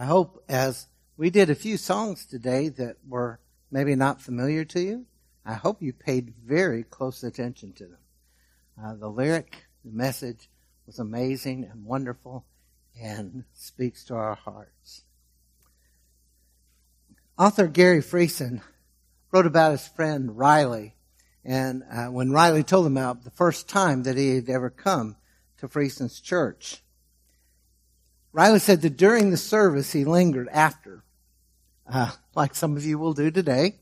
I hope as we did a few songs today that were maybe not familiar to you, I hope you paid very close attention to them. Uh, the lyric, the message was amazing and wonderful and speaks to our hearts. Author Gary Friesen wrote about his friend Riley, and uh, when Riley told him about the first time that he had ever come to Friesen's church, Riley said that during the service he lingered after, uh, like some of you will do today,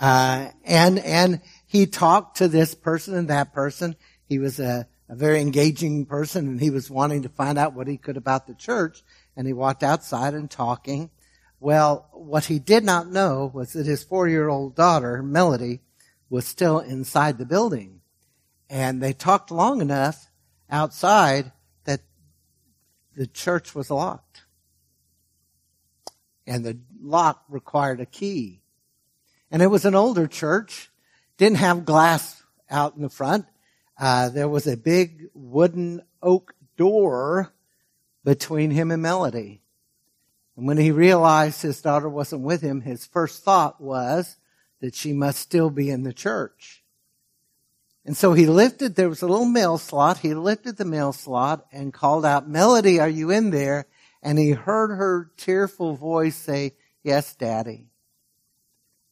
uh, and and he talked to this person and that person. He was a, a very engaging person, and he was wanting to find out what he could about the church. And he walked outside and talking. Well, what he did not know was that his four-year-old daughter, Melody, was still inside the building, and they talked long enough outside the church was locked. And the lock required a key. And it was an older church, didn't have glass out in the front. Uh, there was a big wooden oak door between him and Melody. And when he realized his daughter wasn't with him, his first thought was that she must still be in the church. And so he lifted, there was a little mail slot. He lifted the mail slot and called out, Melody, are you in there? And he heard her tearful voice say, Yes, Daddy.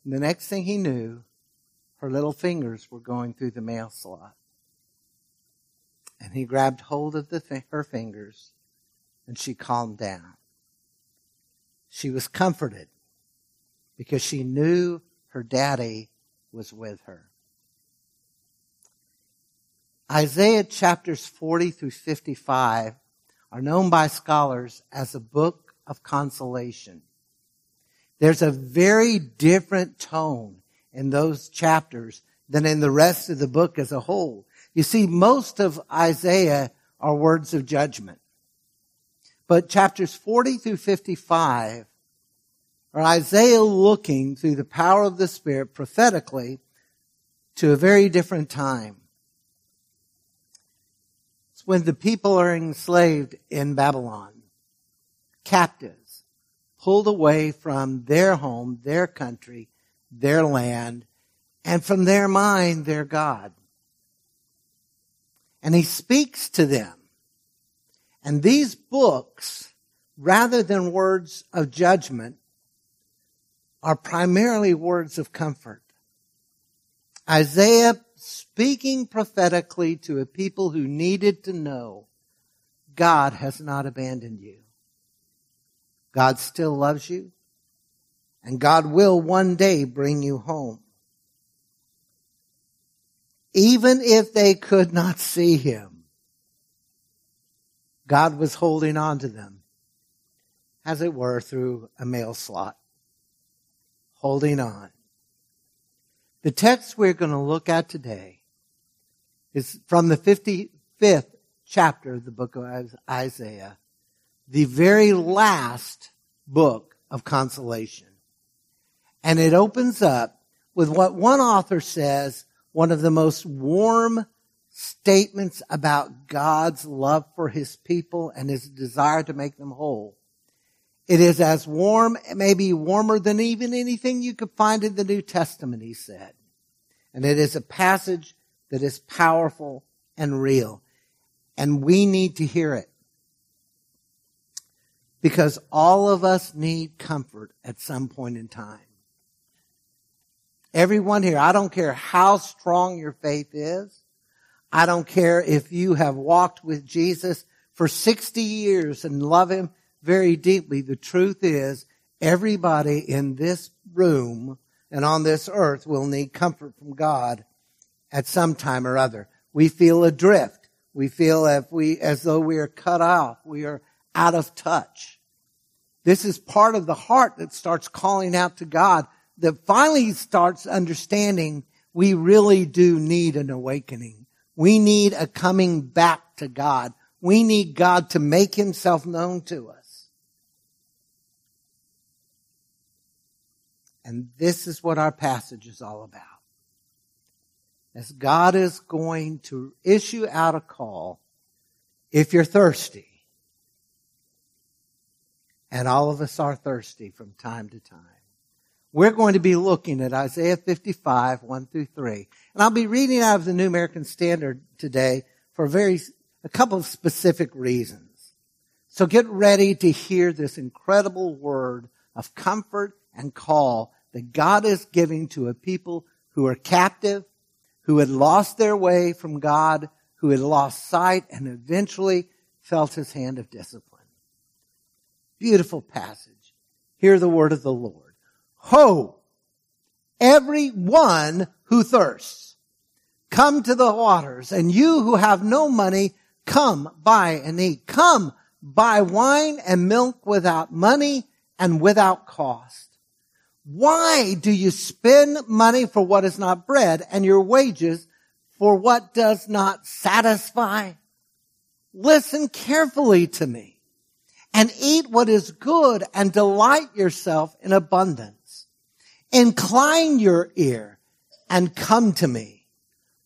And the next thing he knew, her little fingers were going through the mail slot. And he grabbed hold of the, her fingers and she calmed down. She was comforted because she knew her daddy was with her. Isaiah chapters 40 through 55 are known by scholars as a book of consolation. There's a very different tone in those chapters than in the rest of the book as a whole. You see, most of Isaiah are words of judgment. But chapters 40 through 55 are Isaiah looking through the power of the Spirit prophetically to a very different time when the people are enslaved in Babylon, captives, pulled away from their home, their country, their land, and from their mind, their God. And he speaks to them. And these books, rather than words of judgment, are primarily words of comfort. Isaiah speaking prophetically to a people who needed to know God has not abandoned you. God still loves you and God will one day bring you home. Even if they could not see him, God was holding on to them, as it were, through a mail slot, holding on. The text we're going to look at today is from the 55th chapter of the book of Isaiah, the very last book of consolation. And it opens up with what one author says, one of the most warm statements about God's love for his people and his desire to make them whole. It is as warm, maybe warmer than even anything you could find in the New Testament, he said. And it is a passage that is powerful and real. And we need to hear it. Because all of us need comfort at some point in time. Everyone here, I don't care how strong your faith is. I don't care if you have walked with Jesus for 60 years and love him very deeply. The truth is everybody in this room and on this earth will need comfort from God at some time or other. We feel adrift. We feel if we, as though we are cut off. We are out of touch. This is part of the heart that starts calling out to God that finally starts understanding we really do need an awakening. We need a coming back to God. We need God to make himself known to us. And this is what our passage is all about as God is going to issue out a call if you're thirsty. And all of us are thirsty from time to time. We're going to be looking at Isaiah 55, 1 through 3. And I'll be reading out of the New American Standard today for a very, a couple of specific reasons. So get ready to hear this incredible word of comfort and call that God is giving to a people who are captive, who had lost their way from God, who had lost sight and eventually felt his hand of discipline. Beautiful passage. Hear the word of the Lord. Ho! Every one who thirsts, come to the waters, and you who have no money, come buy and eat. Come buy wine and milk without money and without cost. Why do you spend money for what is not bread and your wages for what does not satisfy? Listen carefully to me and eat what is good and delight yourself in abundance. Incline your ear and come to me.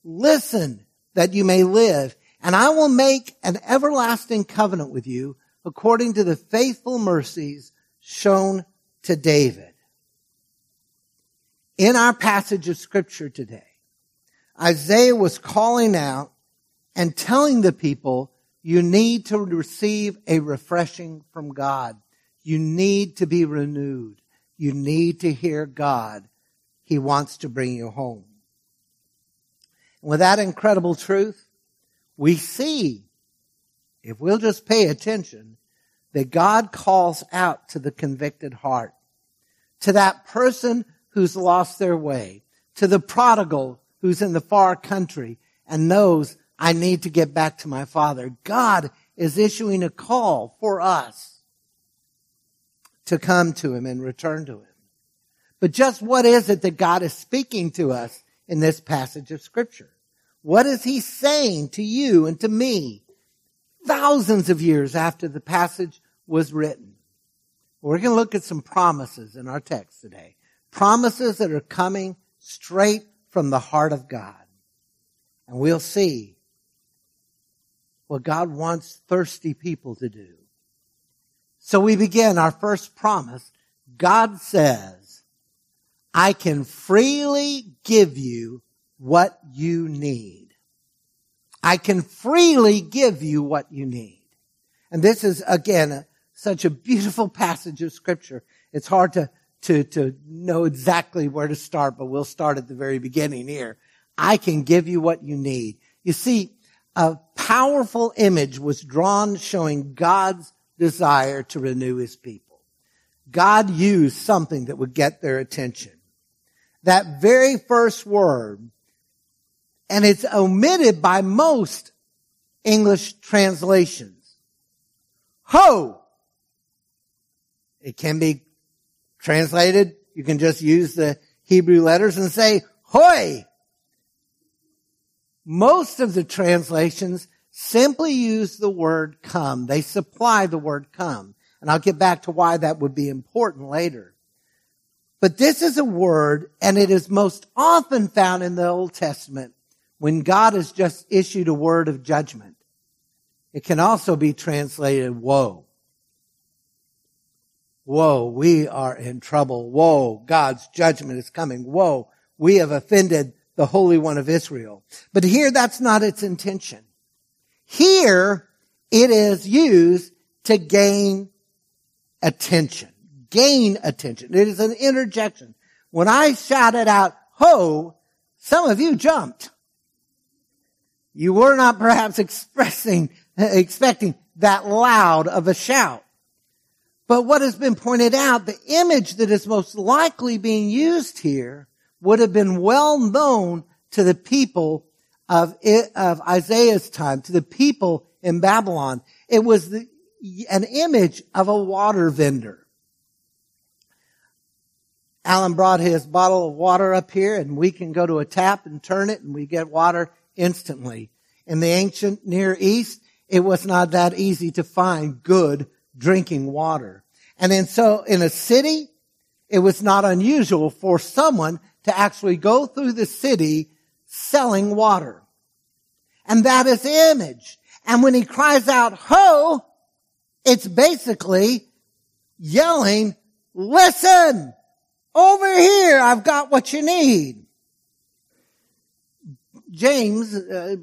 Listen that you may live and I will make an everlasting covenant with you according to the faithful mercies shown to David. In our passage of scripture today, Isaiah was calling out and telling the people, you need to receive a refreshing from God. You need to be renewed. You need to hear God. He wants to bring you home. And with that incredible truth, we see, if we'll just pay attention, that God calls out to the convicted heart, to that person who's lost their way, to the prodigal who's in the far country and knows I need to get back to my father. God is issuing a call for us to come to him and return to him. But just what is it that God is speaking to us in this passage of scripture? What is he saying to you and to me thousands of years after the passage was written? We're going to look at some promises in our text today. Promises that are coming straight from the heart of God. And we'll see what God wants thirsty people to do. So we begin our first promise. God says, I can freely give you what you need. I can freely give you what you need. And this is again such a beautiful passage of scripture. It's hard to, to, to know exactly where to start, but we'll start at the very beginning here. I can give you what you need. You see, a powerful image was drawn showing God's desire to renew his people. God used something that would get their attention. That very first word and it's omitted by most English translations. Ho! It can be translated. You can just use the Hebrew letters and say hoi. Most of the translations simply use the word come. They supply the word come. And I'll get back to why that would be important later. But this is a word, and it is most often found in the Old Testament when God has just issued a word of judgment. It can also be translated woe. Woe, we are in trouble. Woe, God's judgment is coming. Woe, we have offended the Holy One of Israel. But here that's not its intention. Here it is used to gain attention. Gain attention. It is an interjection. When I shouted out, ho, some of you jumped. You were not perhaps expressing, expecting that loud of a shout. But what has been pointed out, the image that is most likely being used here would have been well known to the people of, of Isaiah's time, to the people in Babylon. It was the, an image of a water vendor. Alan brought his bottle of water up here and we can go to a tap and turn it and we get water instantly. In the ancient Near East, it was not that easy to find good drinking water. And then so in a city, it was not unusual for someone to actually go through the city selling water. And that is the image. And when he cries out, ho, it's basically, yelling, listen, over here, I've got what you need. James, uh,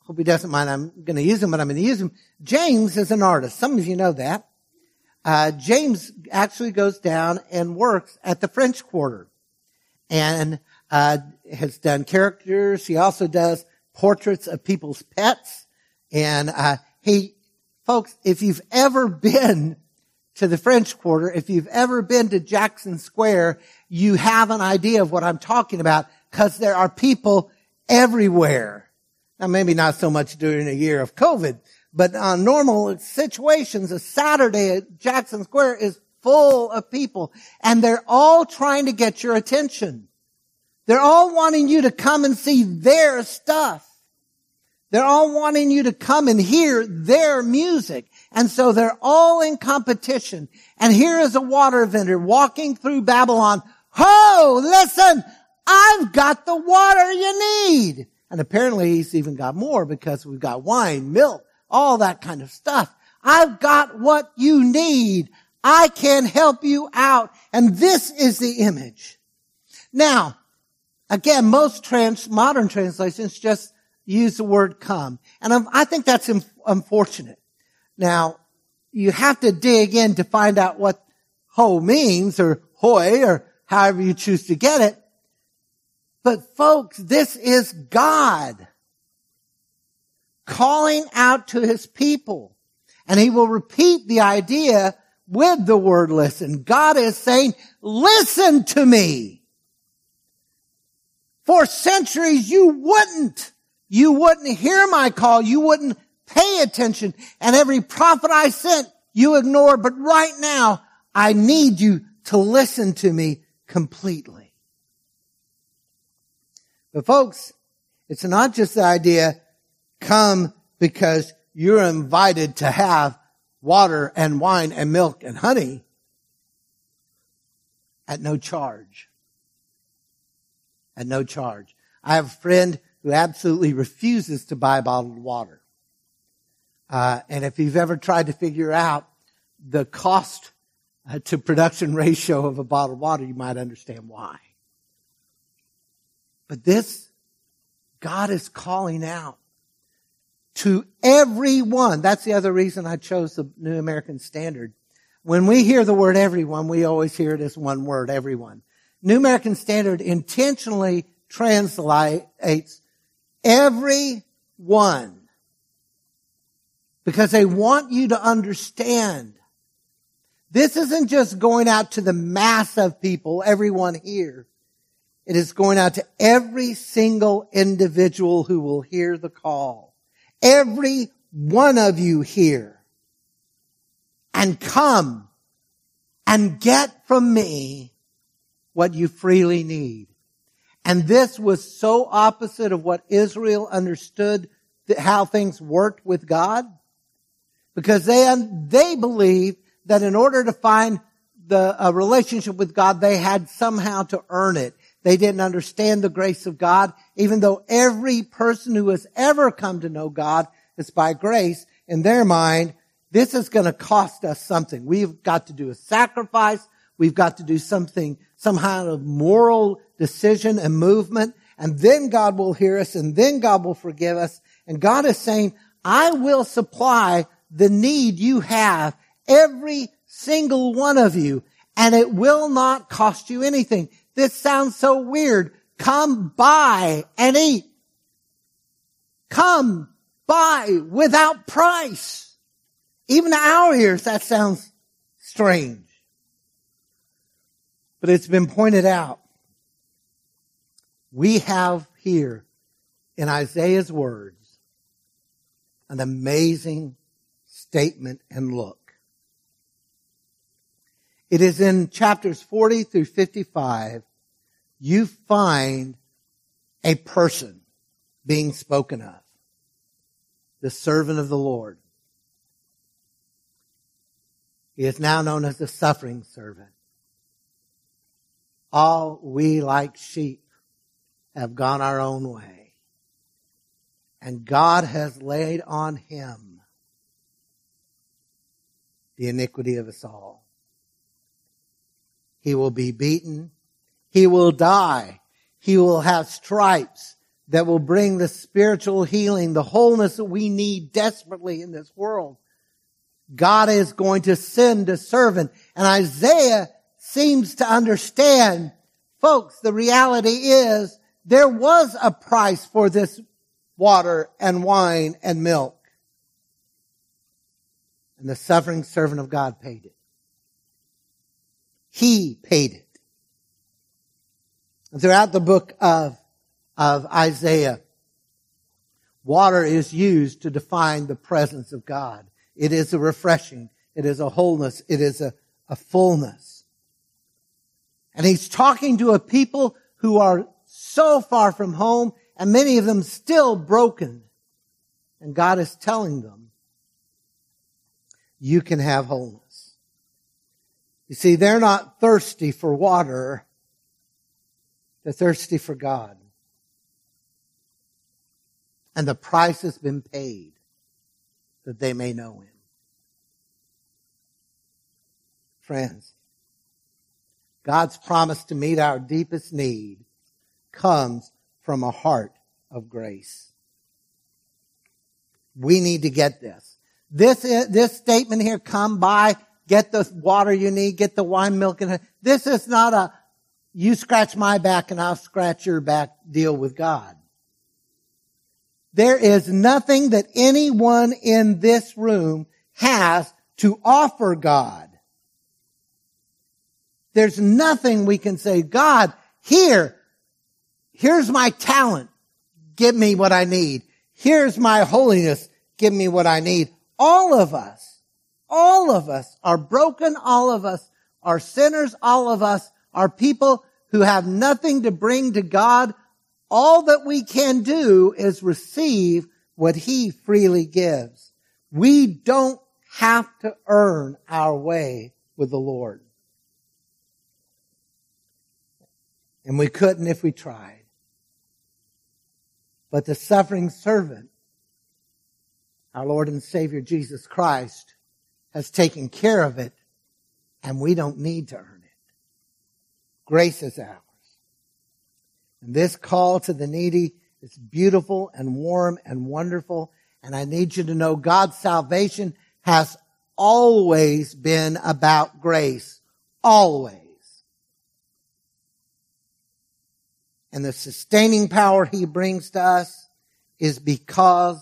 hope he doesn't mind I'm going to use him, but I'm going to use him. James is an artist. Some of you know that. Uh, James actually goes down and works at the French Quarter and uh, has done characters. He also does portraits of people's pets. And uh, he, folks, if you've ever been to the French Quarter, if you've ever been to Jackson Square, you have an idea of what I'm talking about because there are people everywhere. Now, maybe not so much during a year of COVID, but on normal situations, a Saturday at Jackson Square is full of people and they're all trying to get your attention. They're all wanting you to come and see their stuff. They're all wanting you to come and hear their music. And so they're all in competition. And here is a water vendor walking through Babylon. Ho, listen, I've got the water you need. And apparently he's even got more because we've got wine, milk, all that kind of stuff. I've got what you need. I can help you out. And this is the image. Now, again, most trans, modern translations just use the word come. And I think that's unfortunate. Now, you have to dig in to find out what ho means or hoy or however you choose to get it. But folks, this is God calling out to his people. And he will repeat the idea with the word listen. God is saying, listen to me. For centuries you wouldn't. You wouldn't hear my call. You wouldn't pay attention. And every prophet I sent, you ignored. But right now, I need you to listen to me completely. But folks, it's not just the idea, come because you're invited to have water and wine and milk and honey at no charge. At no charge. I have a friend who absolutely refuses to buy bottled water. Uh, and if you've ever tried to figure out the cost uh, to production ratio of a bottle of water, you might understand why. But this, God is calling out to everyone. That's the other reason I chose the New American Standard. When we hear the word everyone, we always hear it as one word, everyone. New American Standard intentionally translates everyone because they want you to understand this isn't just going out to the mass of people, everyone here. It is going out to every single individual who will hear the call. Every one of you here. And come and get from me what you freely need. And this was so opposite of what Israel understood how things worked with God. Because they, they believed that in order to find the a relationship with God, they had somehow to earn it. They didn't understand the grace of God, even though every person who has ever come to know God is by grace. In their mind, this is going to cost us something. We've got to do a sacrifice. We've got to do something, some kind of moral decision and movement. And then God will hear us and then God will forgive us. And God is saying, I will supply the need you have Every single one of you. And it will not cost you anything. This sounds so weird. Come buy and eat. Come buy without price. Even our ears, that sounds strange. But it's been pointed out. We have here in Isaiah's words an amazing statement and look. It is in chapters 40 through 55, you find a person being spoken of. The servant of the Lord. He is now known as the suffering servant. All we like sheep have gone our own way. And God has laid on him the iniquity of us all. He will be beaten. He will die. He will have stripes that will bring the spiritual healing, the wholeness that we need desperately in this world. God is going to send a servant. And Isaiah seems to understand, folks, the reality is there was a price for this water and wine and milk. And the suffering servant of God paid it. He paid it. Throughout the book of, of Isaiah, water is used to define the presence of God. It is a refreshing. It is a wholeness. It is a, a fullness. And he's talking to a people who are so far from home and many of them still broken. And God is telling them, you can have wholeness. You see, they're not thirsty for water. They're thirsty for God. And the price has been paid that they may know Him. Friends, God's promise to meet our deepest need comes from a heart of grace. We need to get this. This, this statement here, come by, get the water you need, get the wine, milk, and this is not a, you scratch my back and I'll scratch your back deal with God. There is nothing that anyone in this room has to offer God. There's nothing we can say, God, here, here's my talent. Give me what I need. Here's my holiness. Give me what I need. All of us, all of us are broken. All of us are sinners. All of us are people who have nothing to bring to God all that we can do is receive what he freely gives. We don't have to earn our way with the Lord. And we couldn't if we tried. But the suffering servant, our Lord and Savior Jesus Christ, has taken care of it, and we don't need to earn it. Grace is ours. And this call to the needy is beautiful and warm and wonderful. And I need you to know God's salvation has always been about grace. Always. And the sustaining power he brings to us is because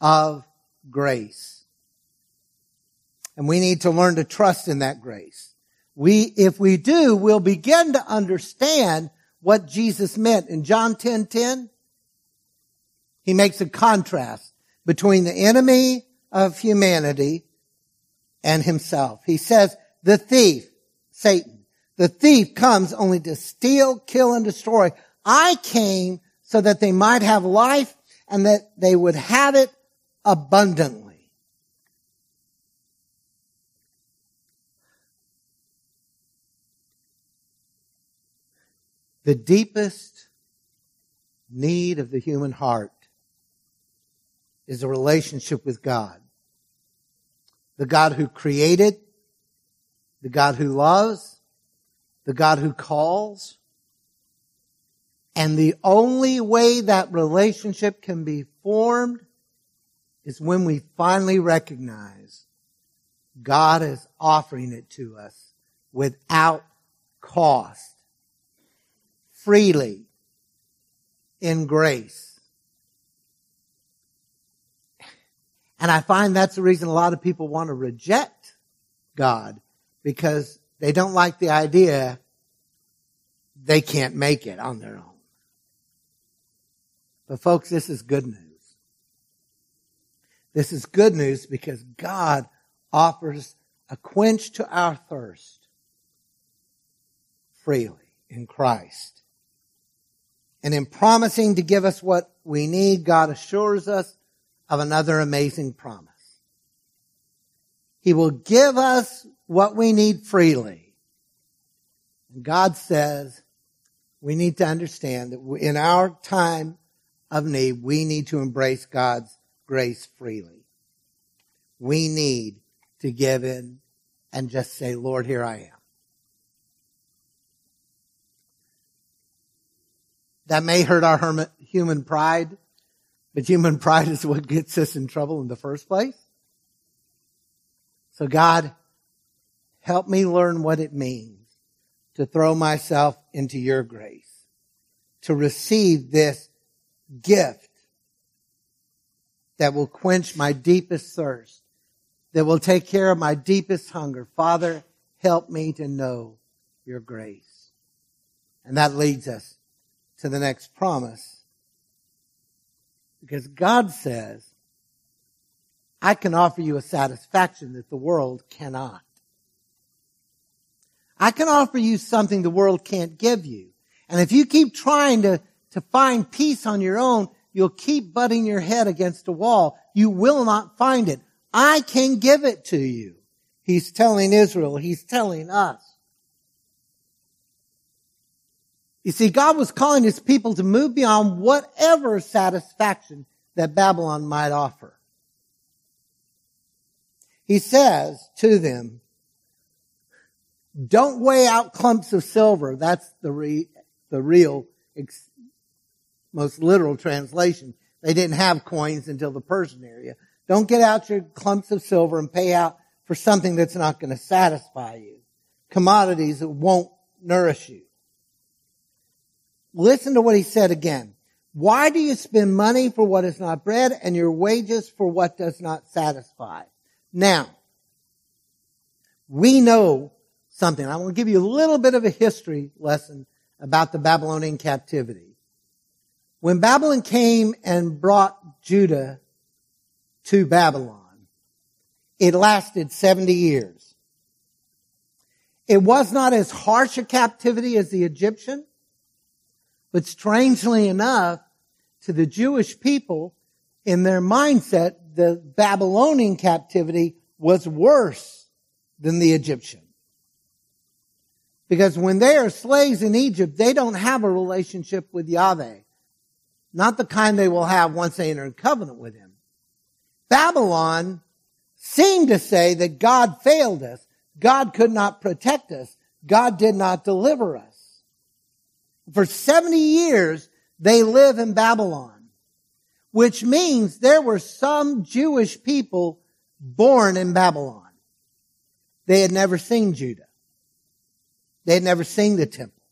of grace. And we need to learn to trust in that grace. We, if we do, we'll begin to understand what Jesus meant. In John 10, 10, he makes a contrast between the enemy of humanity and himself. He says, the thief, Satan, the thief comes only to steal, kill, and destroy. I came so that they might have life and that they would have it abundantly. The deepest need of the human heart is a relationship with God. The God who created, the God who loves, the God who calls. And the only way that relationship can be formed is when we finally recognize God is offering it to us without cost freely in grace. And I find that's the reason a lot of people want to reject God because they don't like the idea they can't make it on their own. But folks, this is good news. This is good news because God offers a quench to our thirst freely in Christ. And in promising to give us what we need, God assures us of another amazing promise. He will give us what we need freely. And God says we need to understand that in our time of need, we need to embrace God's grace freely. We need to give in and just say, Lord, here I am. That may hurt our human pride, but human pride is what gets us in trouble in the first place. So God, help me learn what it means to throw myself into your grace, to receive this gift that will quench my deepest thirst, that will take care of my deepest hunger. Father, help me to know your grace. And that leads us to the next promise. Because God says, I can offer you a satisfaction that the world cannot. I can offer you something the world can't give you. And if you keep trying to, to find peace on your own, you'll keep butting your head against a wall. You will not find it. I can give it to you. He's telling Israel. He's telling us. You see, God was calling his people to move beyond whatever satisfaction that Babylon might offer. He says to them, don't weigh out clumps of silver. That's the re, the real, ex, most literal translation. They didn't have coins until the Persian area. Don't get out your clumps of silver and pay out for something that's not going to satisfy you. Commodities that won't nourish you. Listen to what he said again. Why do you spend money for what is not bread and your wages for what does not satisfy? Now, we know something. I want to give you a little bit of a history lesson about the Babylonian captivity. When Babylon came and brought Judah to Babylon, it lasted 70 years. It was not as harsh a captivity as the Egyptian, but strangely enough, to the Jewish people, in their mindset, the Babylonian captivity was worse than the Egyptian. Because when they are slaves in Egypt, they don't have a relationship with Yahweh. Not the kind they will have once they enter in covenant with Him. Babylon seemed to say that God failed us. God could not protect us. God did not deliver us. For 70 years, they live in Babylon, which means there were some Jewish people born in Babylon. They had never seen Judah. They had never seen the temple.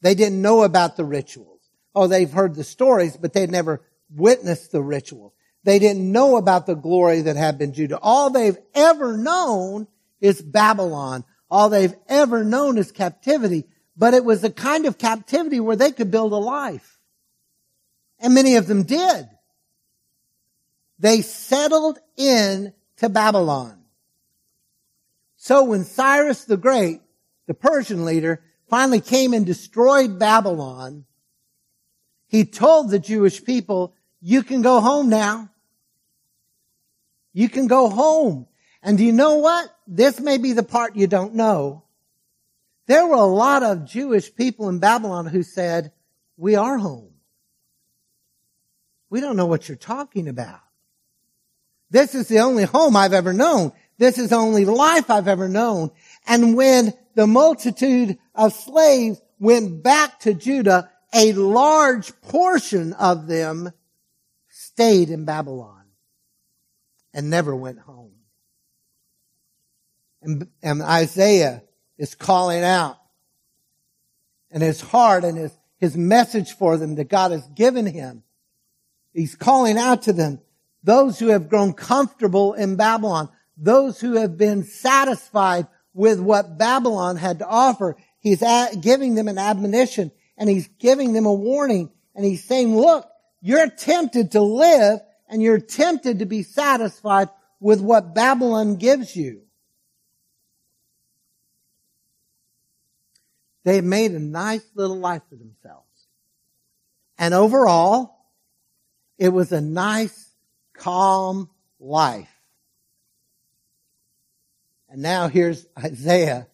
They didn't know about the rituals. Oh, they've heard the stories, but they'd never witnessed the rituals. They didn't know about the glory that had been Judah. All they've ever known is Babylon. All they've ever known is captivity but it was a kind of captivity where they could build a life. And many of them did. They settled in to Babylon. So when Cyrus the Great, the Persian leader, finally came and destroyed Babylon, he told the Jewish people, you can go home now. You can go home. And do you know what? This may be the part you don't know. There were a lot of Jewish people in Babylon who said, we are home. We don't know what you're talking about. This is the only home I've ever known. This is the only life I've ever known. And when the multitude of slaves went back to Judah, a large portion of them stayed in Babylon and never went home. And, and Isaiah is calling out. And his heart and his, his message for them that God has given him. He's calling out to them, those who have grown comfortable in Babylon, those who have been satisfied with what Babylon had to offer. He's giving them an admonition and he's giving them a warning and he's saying, look, you're tempted to live and you're tempted to be satisfied with what Babylon gives you. They made a nice little life for themselves. And overall, it was a nice, calm life. And now here's Isaiah,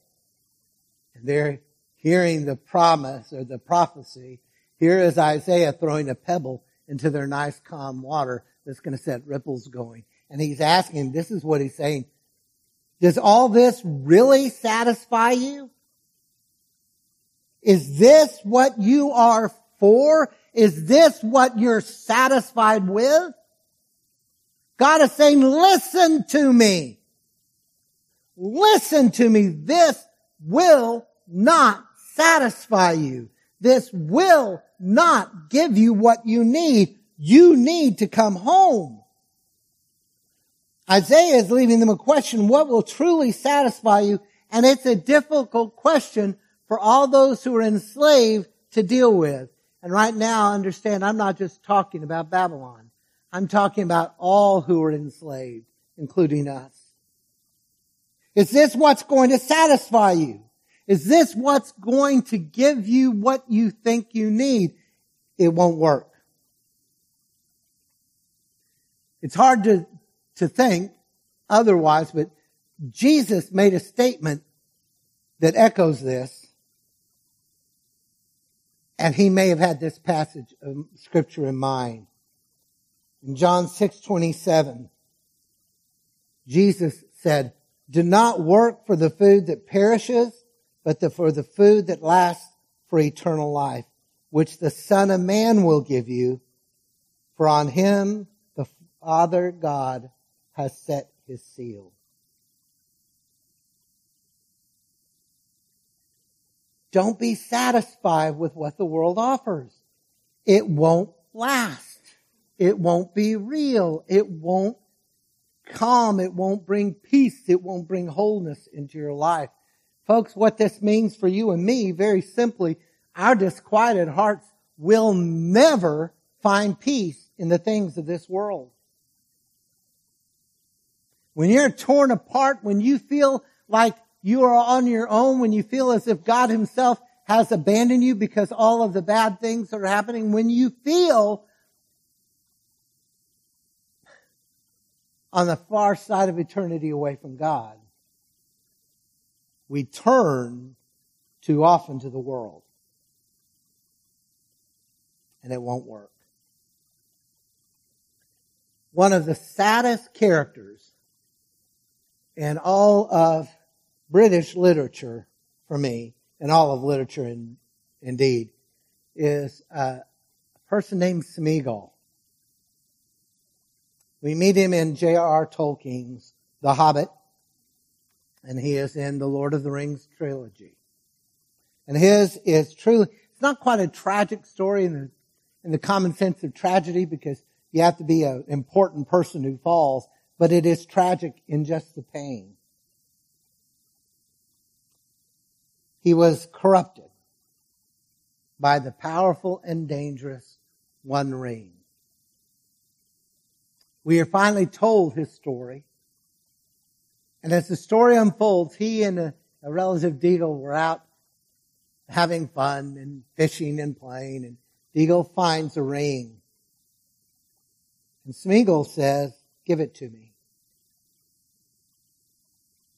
and they're hearing the promise or the prophecy. Here is Isaiah throwing a pebble into their nice, calm water that's going to set ripples going. And he's asking, this is what he's saying. Does all this really satisfy you? Is this what you are for? Is this what you're satisfied with? God is saying, listen to me. Listen to me. This will not satisfy you. This will not give you what you need. You need to come home. Isaiah is leaving them a question, what will truly satisfy you? And it's a difficult question for all those who are enslaved to deal with. And right now, understand, I'm not just talking about Babylon. I'm talking about all who are enslaved, including us. Is this what's going to satisfy you? Is this what's going to give you what you think you need? It won't work. It's hard to, to think otherwise, but Jesus made a statement that echoes this. And he may have had this passage of scripture in mind. In John 6:27, Jesus said, "Do not work for the food that perishes, but the, for the food that lasts for eternal life, which the Son of Man will give you, for on him the Father God has set his seal." Don't be satisfied with what the world offers. It won't last. It won't be real. It won't calm. It won't bring peace. It won't bring wholeness into your life. Folks, what this means for you and me, very simply, our disquieted hearts will never find peace in the things of this world. When you're torn apart, when you feel like you are on your own, when you feel as if God himself has abandoned you because all of the bad things are happening, when you feel on the far side of eternity away from God, we turn too often to the world. And it won't work. One of the saddest characters in all of British literature for me, and all of literature in, indeed, is a person named Smeagol. We meet him in J.R.R. Tolkien's The Hobbit, and he is in the Lord of the Rings trilogy. And his is truly, it's not quite a tragic story in the, in the common sense of tragedy because you have to be an important person who falls, but it is tragic in just the pain. He was corrupted by the powerful and dangerous One Ring. We are finally told his story. And as the story unfolds, he and a, a relative Deagol were out having fun and fishing and playing, and Deagol finds a ring. And Smeagol says, give it to me.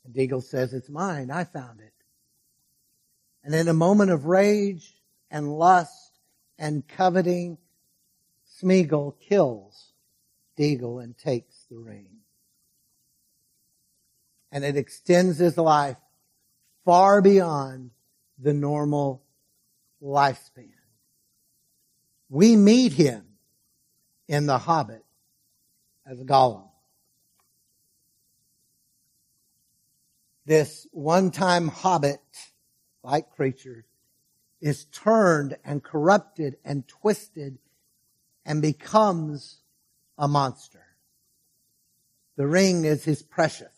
And Deagol says, it's mine. I found it. And in a moment of rage and lust and coveting, Smeagol kills Deagol and takes the ring. And it extends his life far beyond the normal lifespan. We meet him in The Hobbit as Gollum. This one-time hobbit like creature is turned and corrupted and twisted and becomes a monster. The ring is his precious.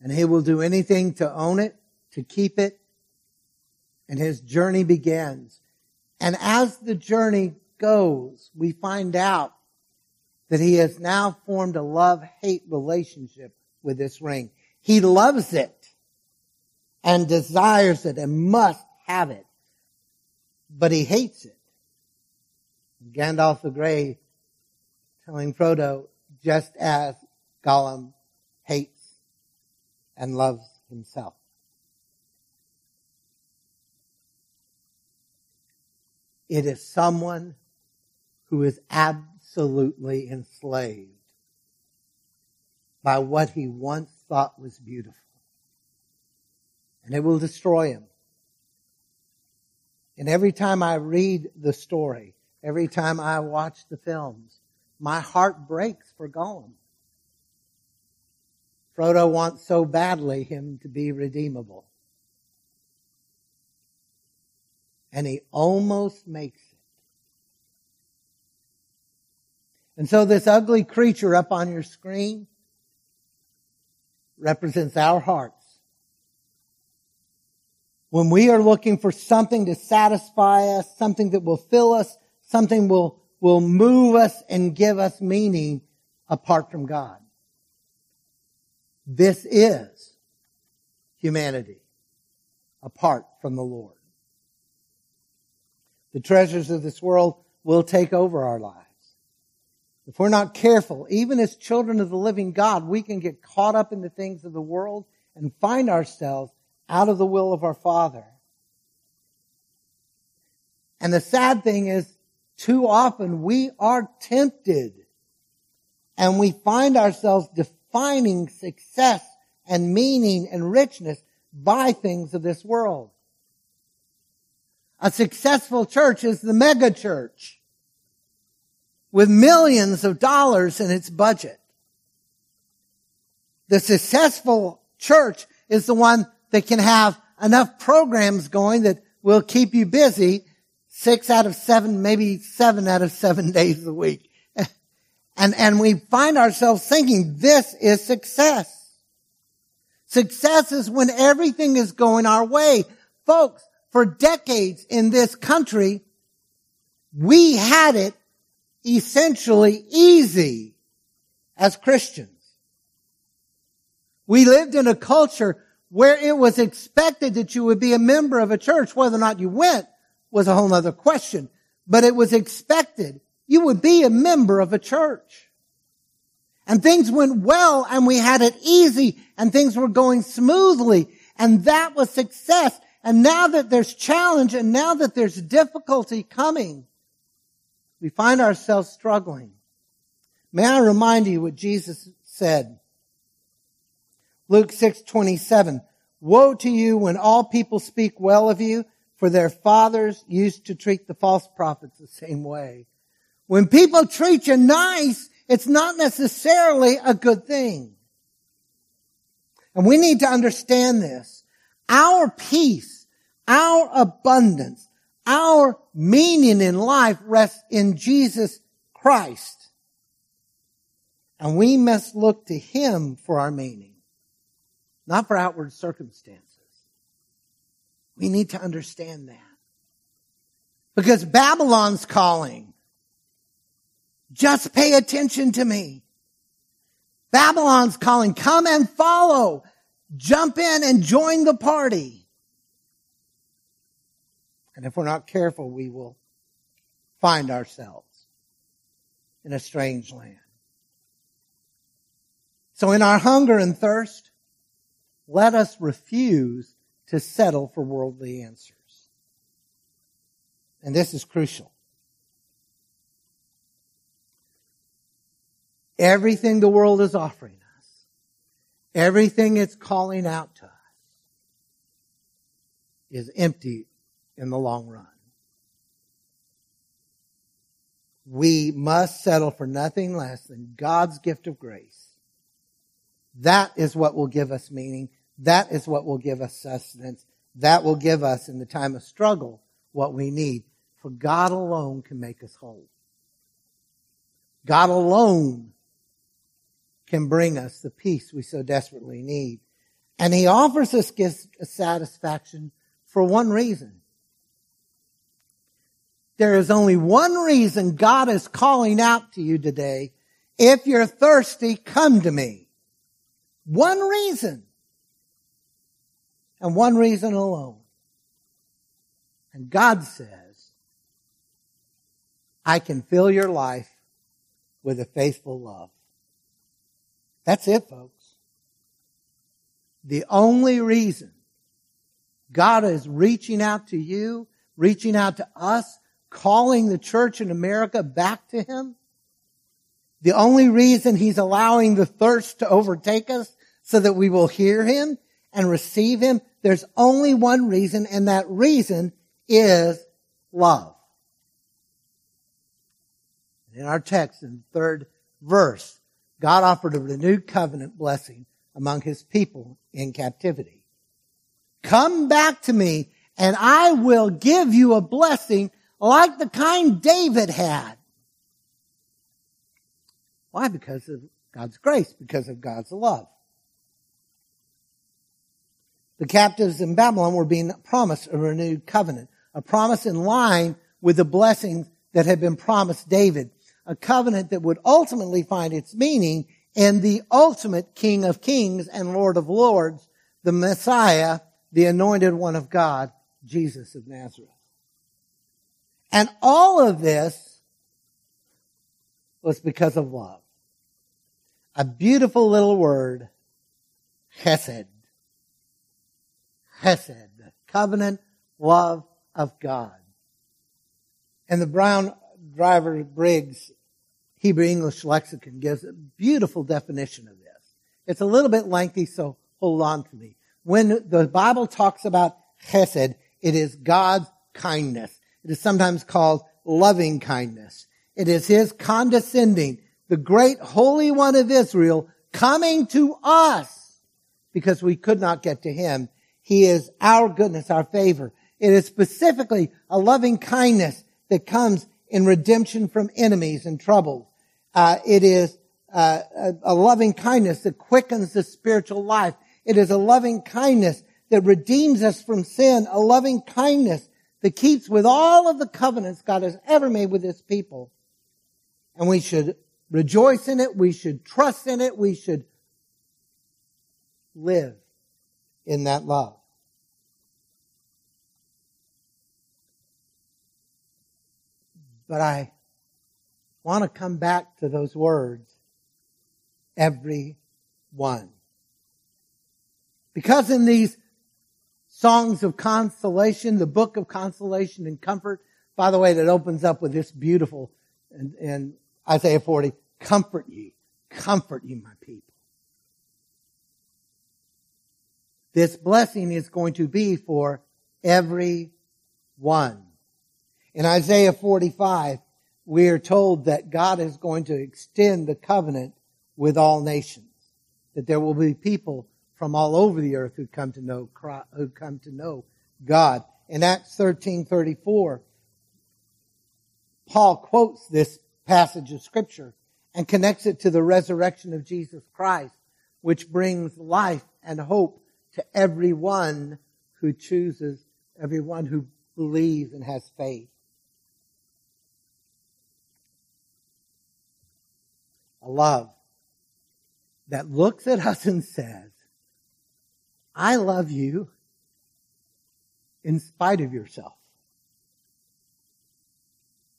And he will do anything to own it, to keep it. And his journey begins. And as the journey goes, we find out that he has now formed a love-hate relationship with this ring. He loves it and desires it and must have it, but he hates it. Gandalf the Grey telling Frodo, just as Gollum hates and loves himself. It is someone who is absolutely enslaved by what he once thought was beautiful. And it will destroy him. And every time I read the story, every time I watch the films, my heart breaks for Gollum. Frodo wants so badly him to be redeemable. And he almost makes it. And so this ugly creature up on your screen represents our hearts. When we are looking for something to satisfy us, something that will fill us, something will, will move us and give us meaning apart from God. This is humanity apart from the Lord. The treasures of this world will take over our lives. If we're not careful, even as children of the living God, we can get caught up in the things of the world and find ourselves out of the will of our Father. And the sad thing is, too often we are tempted and we find ourselves defining success and meaning and richness by things of this world. A successful church is the mega church with millions of dollars in its budget. The successful church is the one that can have enough programs going that will keep you busy six out of seven, maybe seven out of seven days a week. And, and we find ourselves thinking this is success. Success is when everything is going our way. Folks, for decades in this country, we had it essentially easy as Christians. We lived in a culture where it was expected that you would be a member of a church. Whether or not you went was a whole other question, but it was expected you would be a member of a church. And things went well and we had it easy and things were going smoothly and that was success. And now that there's challenge and now that there's difficulty coming, we find ourselves struggling. May I remind you what Jesus said? Luke 6:27 Woe to you when all people speak well of you for their fathers used to treat the false prophets the same way. When people treat you nice, it's not necessarily a good thing. And we need to understand this. Our peace, our abundance, our meaning in life rests in Jesus Christ. And we must look to Him for our meaning, not for outward circumstances. We need to understand that. Because Babylon's calling. Just pay attention to me. Babylon's calling. Come and follow. Jump in and join the party. And if we're not careful, we will find ourselves in a strange land. So in our hunger and thirst, let us refuse to settle for worldly answers. And this is crucial. Everything the world is offering us, everything it's calling out to us, is empty in the long run. We must settle for nothing less than God's gift of grace. That is what will give us meaning. That is what will give us sustenance. That will give us, in the time of struggle, what we need. For God alone can make us whole. God alone can bring us the peace we so desperately need. And he offers us gifts of satisfaction for one reason. There is only one reason God is calling out to you today. If you're thirsty, come to me. One reason. And one reason alone. And God says, I can fill your life with a faithful love. That's it, folks. The only reason God is reaching out to you, reaching out to us, calling the church in America back to Him, the only reason He's allowing the thirst to overtake us so that we will hear Him and receive Him, there's only one reason, and that reason is love. In our text in the third verse, God offered a renewed covenant blessing among his people in captivity. Come back to me and I will give you a blessing like the kind David had. Why? Because of God's grace, because of God's love. The captives in Babylon were being promised a renewed covenant, a promise in line with the blessings that had been promised David, a covenant that would ultimately find its meaning in the ultimate King of Kings and Lord of Lords, the Messiah, the anointed one of God, Jesus of Nazareth. And all of this was because of love. A beautiful little word, chesed. Chesed, the covenant love of God. And the Brown Driver Briggs Hebrew English lexicon gives a beautiful definition of this. It's a little bit lengthy, so hold on to me. When the Bible talks about chesed, it is God's kindness. It is sometimes called loving kindness. It is His condescending, the great Holy One of Israel coming to us because we could not get to Him. He is our goodness, our favor. It is specifically a loving kindness that comes in redemption from enemies and troubles. Uh, it is uh, a, a loving kindness that quickens the spiritual life. It is a loving kindness that redeems us from sin, a loving kindness that keeps with all of the covenants God has ever made with his people. And we should rejoice in it. We should trust in it. We should live in that love. But I want to come back to those words. Every one. Because in these songs of consolation, the book of consolation and comfort, by the way, that opens up with this beautiful, in Isaiah 40, comfort ye, comfort ye, my people. This blessing is going to be for every one. In Isaiah 45, we are told that God is going to extend the covenant with all nations. That there will be people from all over the earth who come to know who come to know God. In Acts 13:34, Paul quotes this passage of scripture and connects it to the resurrection of Jesus Christ, which brings life and hope to everyone who chooses, everyone who believes and has faith. a love that looks at us and says, I love you in spite of yourself.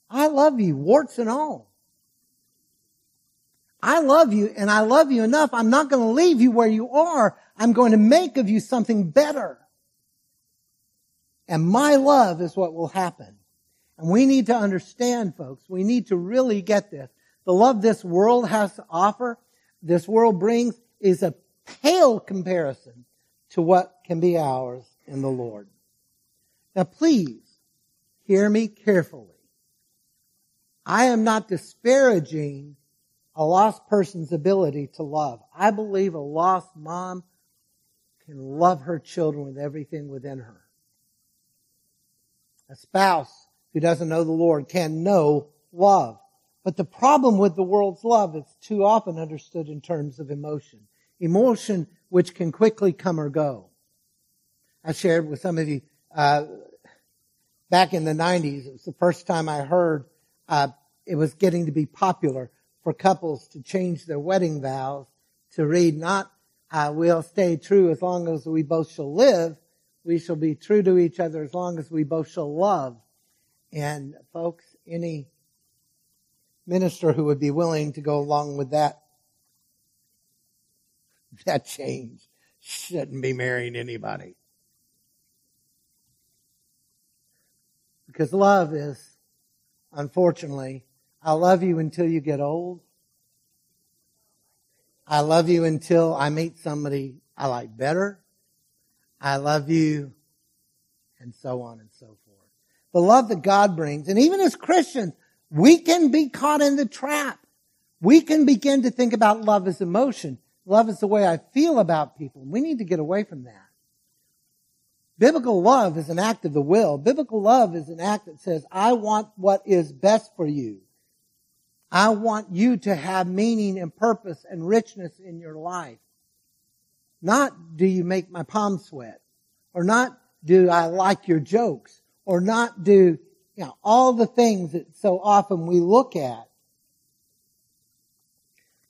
I love you, warts and all. I love you and I love you enough. I'm not going to leave you where you are. I'm going to make of you something better. And my love is what will happen. And we need to understand, folks, we need to really get this. The love this world has to offer, this world brings, is a pale comparison to what can be ours in the Lord. Now please, hear me carefully. I am not disparaging a lost person's ability to love. I believe a lost mom can love her children with everything within her. A spouse who doesn't know the Lord can know love. But the problem with the world's love is too often understood in terms of emotion. Emotion which can quickly come or go. I shared with some of you, uh, back in the 90s, it was the first time I heard, uh, it was getting to be popular for couples to change their wedding vows to read not, uh, we'll stay true as long as we both shall live. We shall be true to each other as long as we both shall love. And folks, any minister who would be willing to go along with that that change shouldn't be marrying anybody. Because love is, unfortunately, I love you until you get old. I love you until I meet somebody I like better. I love you, and so on and so forth. the love that God brings. And even as Christians, we can be caught in the trap. We can begin to think about love as emotion. Love is the way I feel about people. We need to get away from that. Biblical love is an act of the will. Biblical love is an act that says, I want what is best for you. I want you to have meaning and purpose and richness in your life. Not do you make my palms sweat or not do I like your jokes or not do, you know, all the things that so often we look at.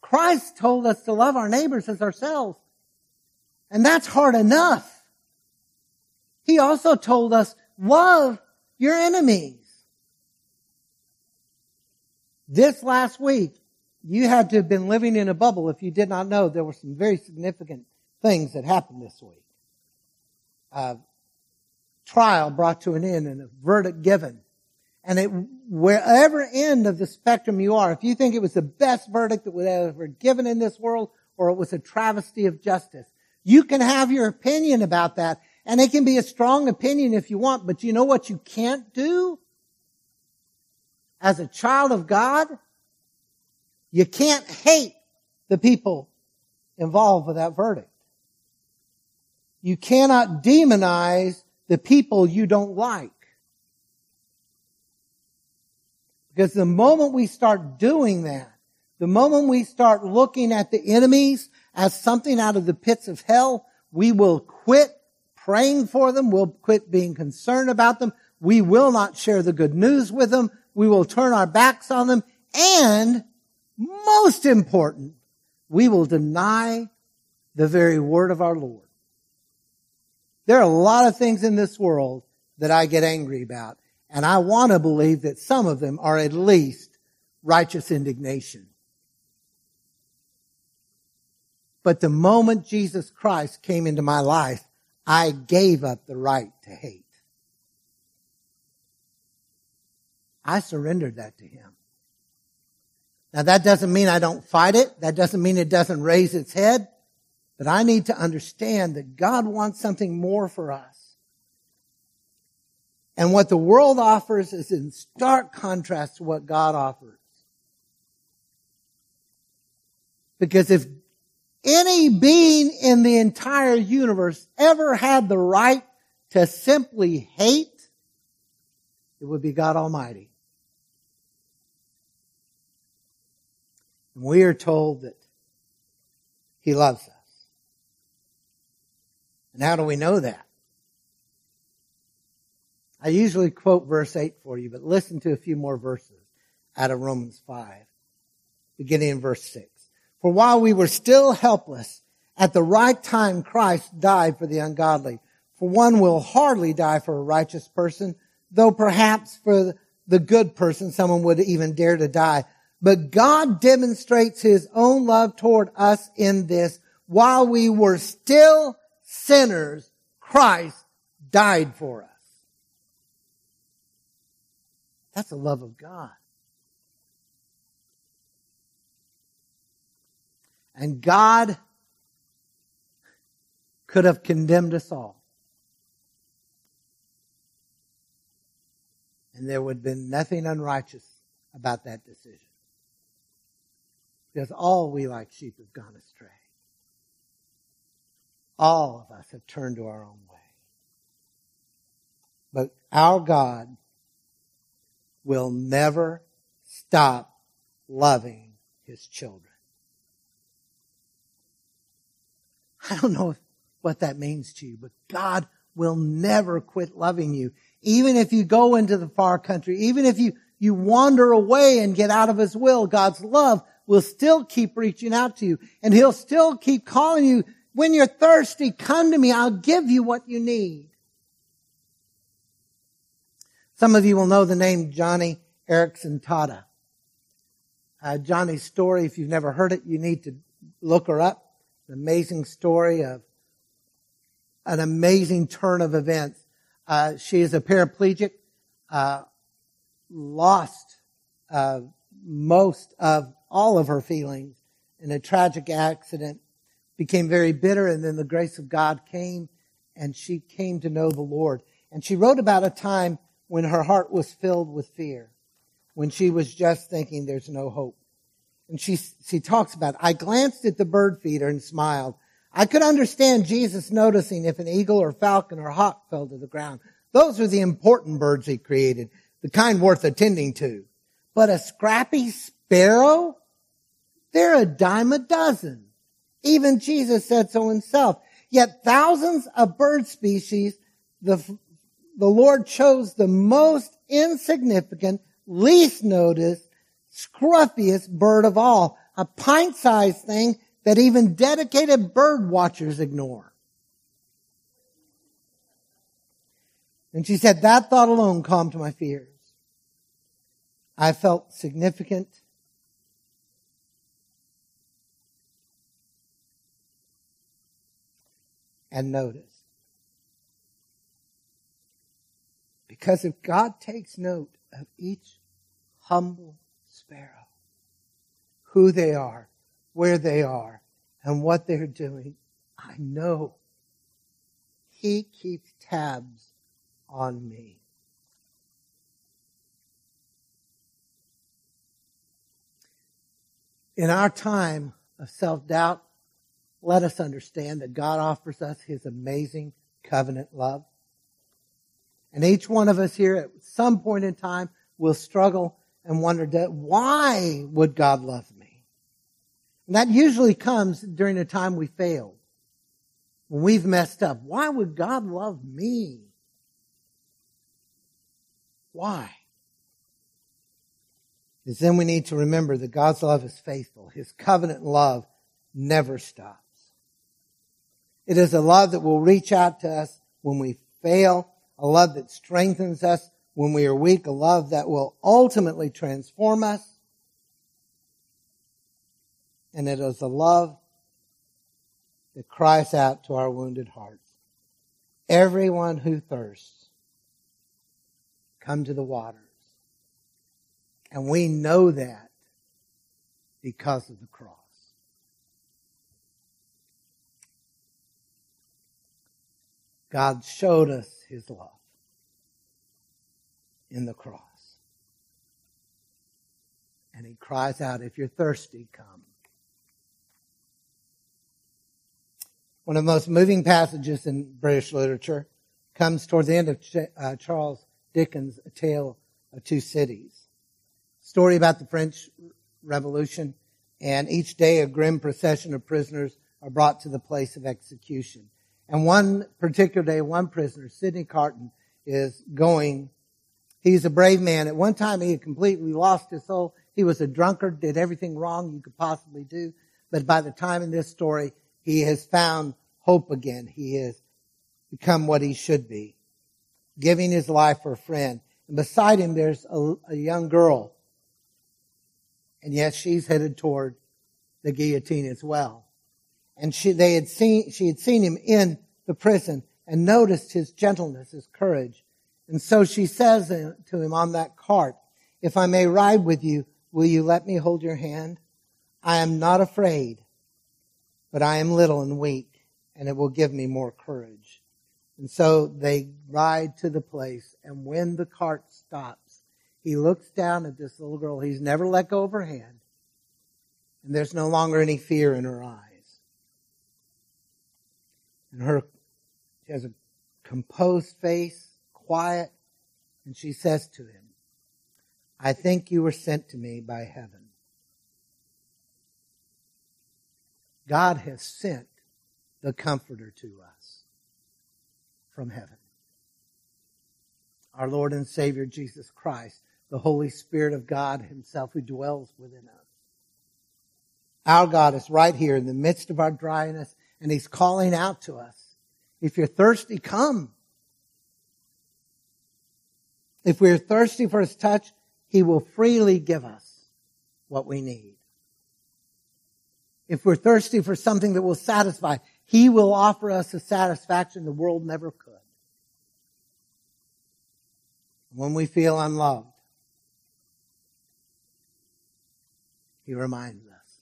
Christ told us to love our neighbors as ourselves. And that's hard enough. He also told us, love your enemies. This last week, you had to have been living in a bubble if you did not know there were some very significant things that happened this week. A trial brought to an end and a verdict given. And it, wherever end of the spectrum you are, if you think it was the best verdict that was ever given in this world or it was a travesty of justice, you can have your opinion about that and it can be a strong opinion if you want, but you know what you can't do? As a child of God, you can't hate the people involved with that verdict. You cannot demonize the people you don't like. Because the moment we start doing that, the moment we start looking at the enemies as something out of the pits of hell, we will quit praying for them. We'll quit being concerned about them. We will not share the good news with them. We will turn our backs on them. And most important, we will deny the very word of our Lord. There are a lot of things in this world that I get angry about. And I want to believe that some of them are at least righteous indignation. But the moment Jesus Christ came into my life, I gave up the right to hate. I surrendered that to him. Now that doesn't mean I don't fight it. That doesn't mean it doesn't raise its head. But I need to understand that God wants something more for us. And what the world offers is in stark contrast to what God offers. Because if any being in the entire universe ever had the right to simply hate, it would be God Almighty. And we are told that He loves us. And how do we know that? I usually quote verse 8 for you, but listen to a few more verses out of Romans 5, beginning in verse 6. For while we were still helpless, at the right time Christ died for the ungodly. For one will hardly die for a righteous person, though perhaps for the good person someone would even dare to die. But God demonstrates his own love toward us in this. While we were still sinners, Christ died for us. That's the love of God. And God could have condemned us all. And there would have been nothing unrighteous about that decision. Because all we like sheep have gone astray. All of us have turned to our own way. But our God will never stop loving his children. I don't know what that means to you, but God will never quit loving you. Even if you go into the far country, even if you, you wander away and get out of his will, God's love will still keep reaching out to you and he'll still keep calling you. When you're thirsty, come to me. I'll give you what you need. Some of you will know the name Joni Eareckson Tada. Uh, Joni's story, if you've never heard it, you need to look her up an amazing story of an amazing turn of events. Uh, she is a paraplegic, uh, lost uh, most of all of her feelings in a tragic accident, became very bitter, and then the grace of God came, and she came to know the Lord. And she wrote about a time when her heart was filled with fear, when she was just thinking there's no hope. And she, she talks about, I glanced at the bird feeder and smiled. I could understand Jesus noticing if an eagle or falcon or hawk fell to the ground. Those were the important birds he created, the kind worth attending to. But a scrappy sparrow? They're a dime a dozen. Even Jesus said so himself. Yet thousands of bird species, the, the Lord chose the most insignificant, least noticed, scruffiest bird of all. A pint-sized thing that even dedicated bird watchers ignore. And she said, that thought alone calmed my fears. I felt significant. And notice. Because if God takes note of each humble sparrow, who they are, where they are, and what they're doing, I know He keeps tabs on me. In our time of self-doubt, let us understand that God offers us His amazing covenant love. And each one of us here at some point in time will struggle and wonder, why would God love me? And that usually comes during a time we failed. When we've messed up. Why would God love me? Why? Is then we need to remember that God's love is faithful. His covenant love never stops. It is a love that will reach out to us when we fail, a love that strengthens us when we are weak, a love that will ultimately transform us. And it is a love that cries out to our wounded hearts. Everyone who thirsts, come to the waters. And we know that because of the cross. God showed us his love in the cross. And he cries out, if you're thirsty, come. One of the most moving passages in British literature comes toward the end of uh, Charles Dickens' A Tale of Two Cities. Story about the French Revolution, and each day a grim procession of prisoners are brought to the place of execution. And one particular day, one prisoner, Sydney Carton, is going. He's a brave man. At one time, he had completely lost his soul. He was a drunkard, did everything wrong you could possibly do. But by the time in this story, he has found hope again. He has become what he should be giving his life for a friend. And beside him, there's a, a young girl. And yes, she's headed toward the guillotine as well. And she, they had seen, she had seen him in the prison and noticed his gentleness, his courage. And so she says to him on that cart, if I may ride with you, will you let me hold your hand? I am not afraid, but I am little and weak, and it will give me more courage. And so they ride to the place, and when the cart stops, he looks down at this little girl. He's never let go of her hand, and there's no longer any fear in her eyes. And her, she has a composed face, quiet, and she says to him, I think you were sent to me by heaven. God has sent the Comforter to us from heaven. Our Lord and Savior Jesus Christ, the Holy Spirit of God Himself who dwells within us. Our God is right here in the midst of our dryness and He's calling out to us. If you're thirsty, come. If we're thirsty for His touch, He will freely give us what we need. If we're thirsty for something that will satisfy, he will offer us a satisfaction the world never could. When we feel unloved, He reminds us,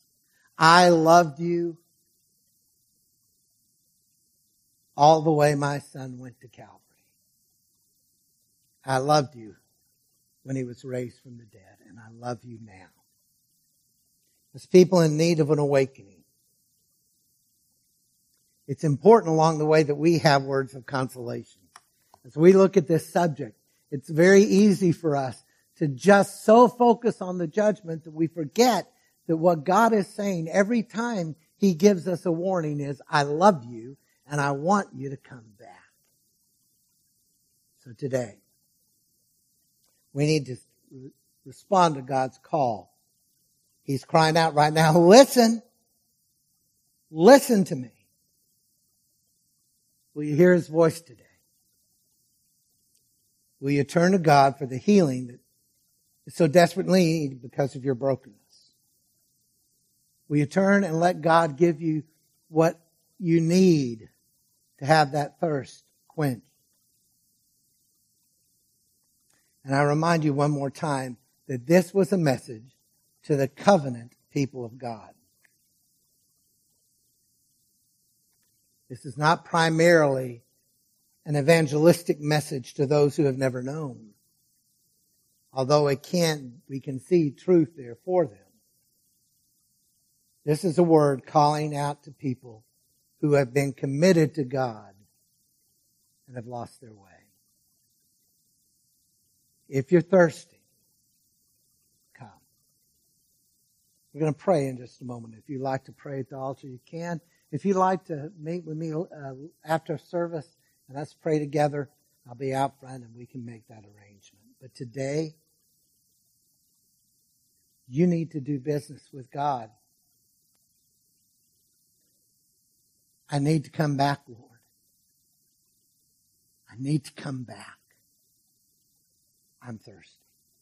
I loved you all the way my son went to Calvary. I loved you when he was raised from the dead, and I love you now. As people in need of an awakening, it's important along the way that we have words of consolation. As we look at this subject, it's very easy for us to just so focus on the judgment that we forget that what God is saying every time he gives us a warning is, I love you and I want you to come back. So today, we need to respond to God's call. He's crying out right now, listen, listen to me. Will you hear his voice today? Will you turn to God for the healing that is so desperately needed because of your brokenness? Will you turn and let God give you what you need to have that thirst quenched? And I remind you one more time that this was a message to the covenant people of God. This is not primarily an evangelistic message to those who have never known. Although it can, we can see truth there for them. This is a word calling out to people who have been committed to God and have lost their way. If you're thirsty, come. We're going to pray in just a moment. If you'd like to pray at the altar, you can. If you'd like to meet with me uh, after service and let's pray together, I'll be out front and we can make that arrangement. But today, you need to do business with God I need to come back, Lord. I need to come back. I'm thirsty.